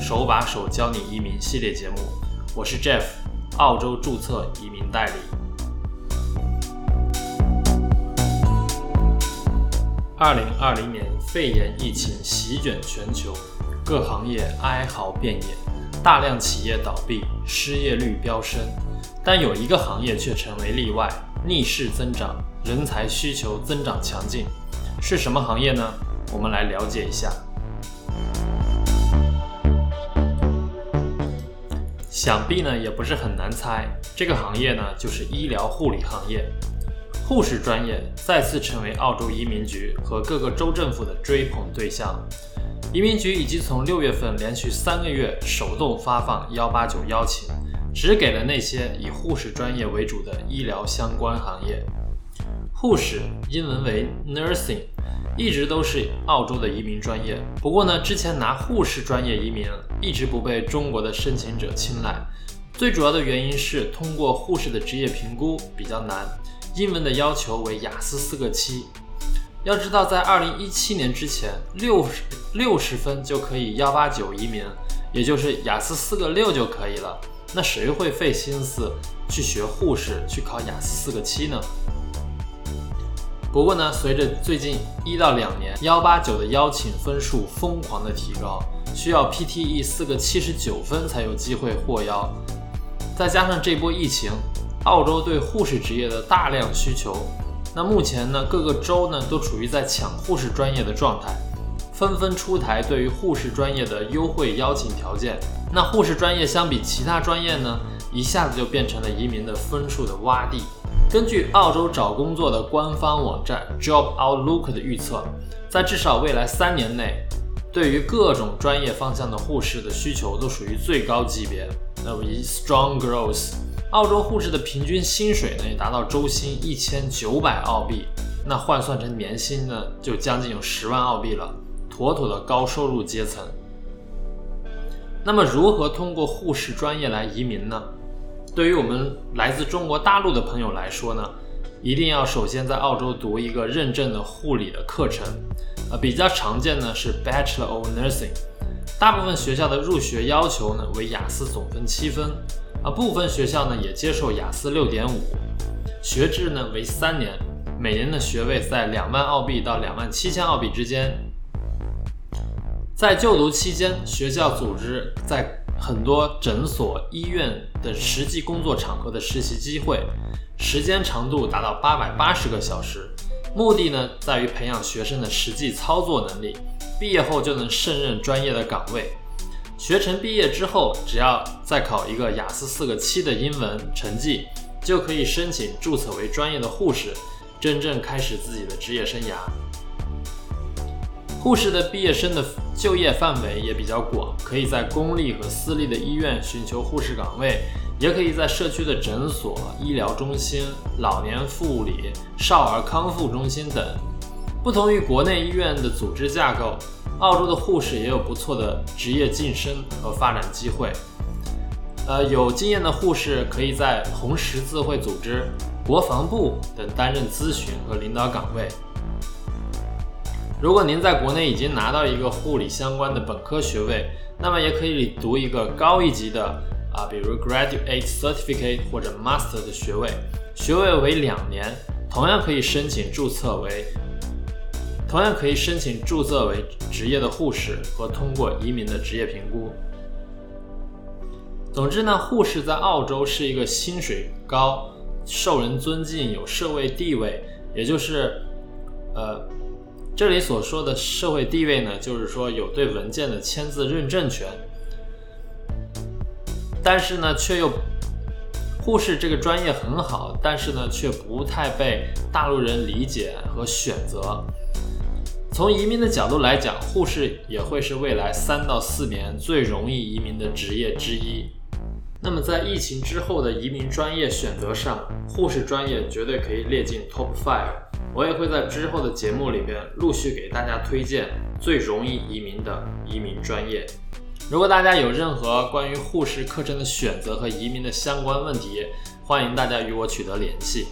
手把手教你移民系列节目。我是 Jeff，澳洲注册移民代理。二零二零年肺炎疫情席卷全球，各行业哀嚎遍野，大量企业倒闭，失业率飙升。但有一个行业却成为例外，逆势增长，人才需求增长强劲。是什么行业呢？我们来了解一下。想必呢也不是很难猜，这个行业呢就是医疗护理行业。护士专业再次成为澳洲移民局和各个州政府的追捧对象。移民局已经从六月份连续三个月手动发放幺八九邀请，只给了那些以护士专业为主的医疗相关行业。护士英文为 nursing。一直都是澳洲的移民专业，不过呢，之前拿护士专业移民一直不被中国的申请者青睐。最主要的原因是通过护士的职业评估比较难，英文的要求为雅思四个七。要知道，在二零一七年之前，六十六十分就可以幺八九移民，也就是雅思四个六就可以了。那谁会费心思去学护士，去考雅思四个七呢？不过呢，随着最近一到两年幺八九的邀请分数疯狂的提高，需要 PTE 四个七十九分才有机会获邀。再加上这波疫情，澳洲对护士职业的大量需求，那目前呢，各个州呢都处于在抢护士专业的状态，纷纷出台对于护士专业的优惠邀请条件。那护士专业相比其他专业呢，一下子就变成了移民的分数的洼地。根据澳洲找工作的官方网站 Job Outlook 的预测，在至少未来三年内，对于各种专业方向的护士的需求都属于最高级别。那么以 strong growth，澳洲护士的平均薪水呢也达到周薪一千九百澳币，那换算成年薪呢就将近有十万澳币了，妥妥的高收入阶层。那么如何通过护士专业来移民呢？对于我们来自中国大陆的朋友来说呢，一定要首先在澳洲读一个认证的护理的课程，呃，比较常见呢是 Bachelor of Nursing，大部分学校的入学要求呢为雅思总分七分，啊，部分学校呢也接受雅思六点五，学制呢为三年，每年的学位在两万澳币到两万七千澳币之间，在就读期间，学校组织在很多诊所、医院等实际工作场合的实习机会，时间长度达到八百八十个小时。目的呢，在于培养学生的实际操作能力，毕业后就能胜任专业的岗位。学成毕业之后，只要再考一个雅思四个七的英文成绩，就可以申请注册为专业的护士，真正开始自己的职业生涯。护士的毕业生的就业范围也比较广，可以在公立和私立的医院寻求护士岗位，也可以在社区的诊所、医疗中心、老年护理、少儿康复中心等。不同于国内医院的组织架构，澳洲的护士也有不错的职业晋升和发展机会。呃，有经验的护士可以在红十字会组织、国防部等担任咨询和领导岗位。如果您在国内已经拿到一个护理相关的本科学位，那么也可以读一个高一级的啊，比如 Graduate Certificate 或者 Master 的学位，学位为两年，同样可以申请注册为，同样可以申请注册为职业的护士和通过移民的职业评估。总之呢，护士在澳洲是一个薪水高、受人尊敬、有社会地位，也就是呃。这里所说的社会地位呢，就是说有对文件的签字认证权，但是呢，却又护士这个专业很好，但是呢，却不太被大陆人理解和选择。从移民的角度来讲，护士也会是未来三到四年最容易移民的职业之一。那么在疫情之后的移民专业选择上，护士专业绝对可以列进 Top Five。我也会在之后的节目里边陆续给大家推荐最容易移民的移民专业。如果大家有任何关于护士课程的选择和移民的相关问题，欢迎大家与我取得联系。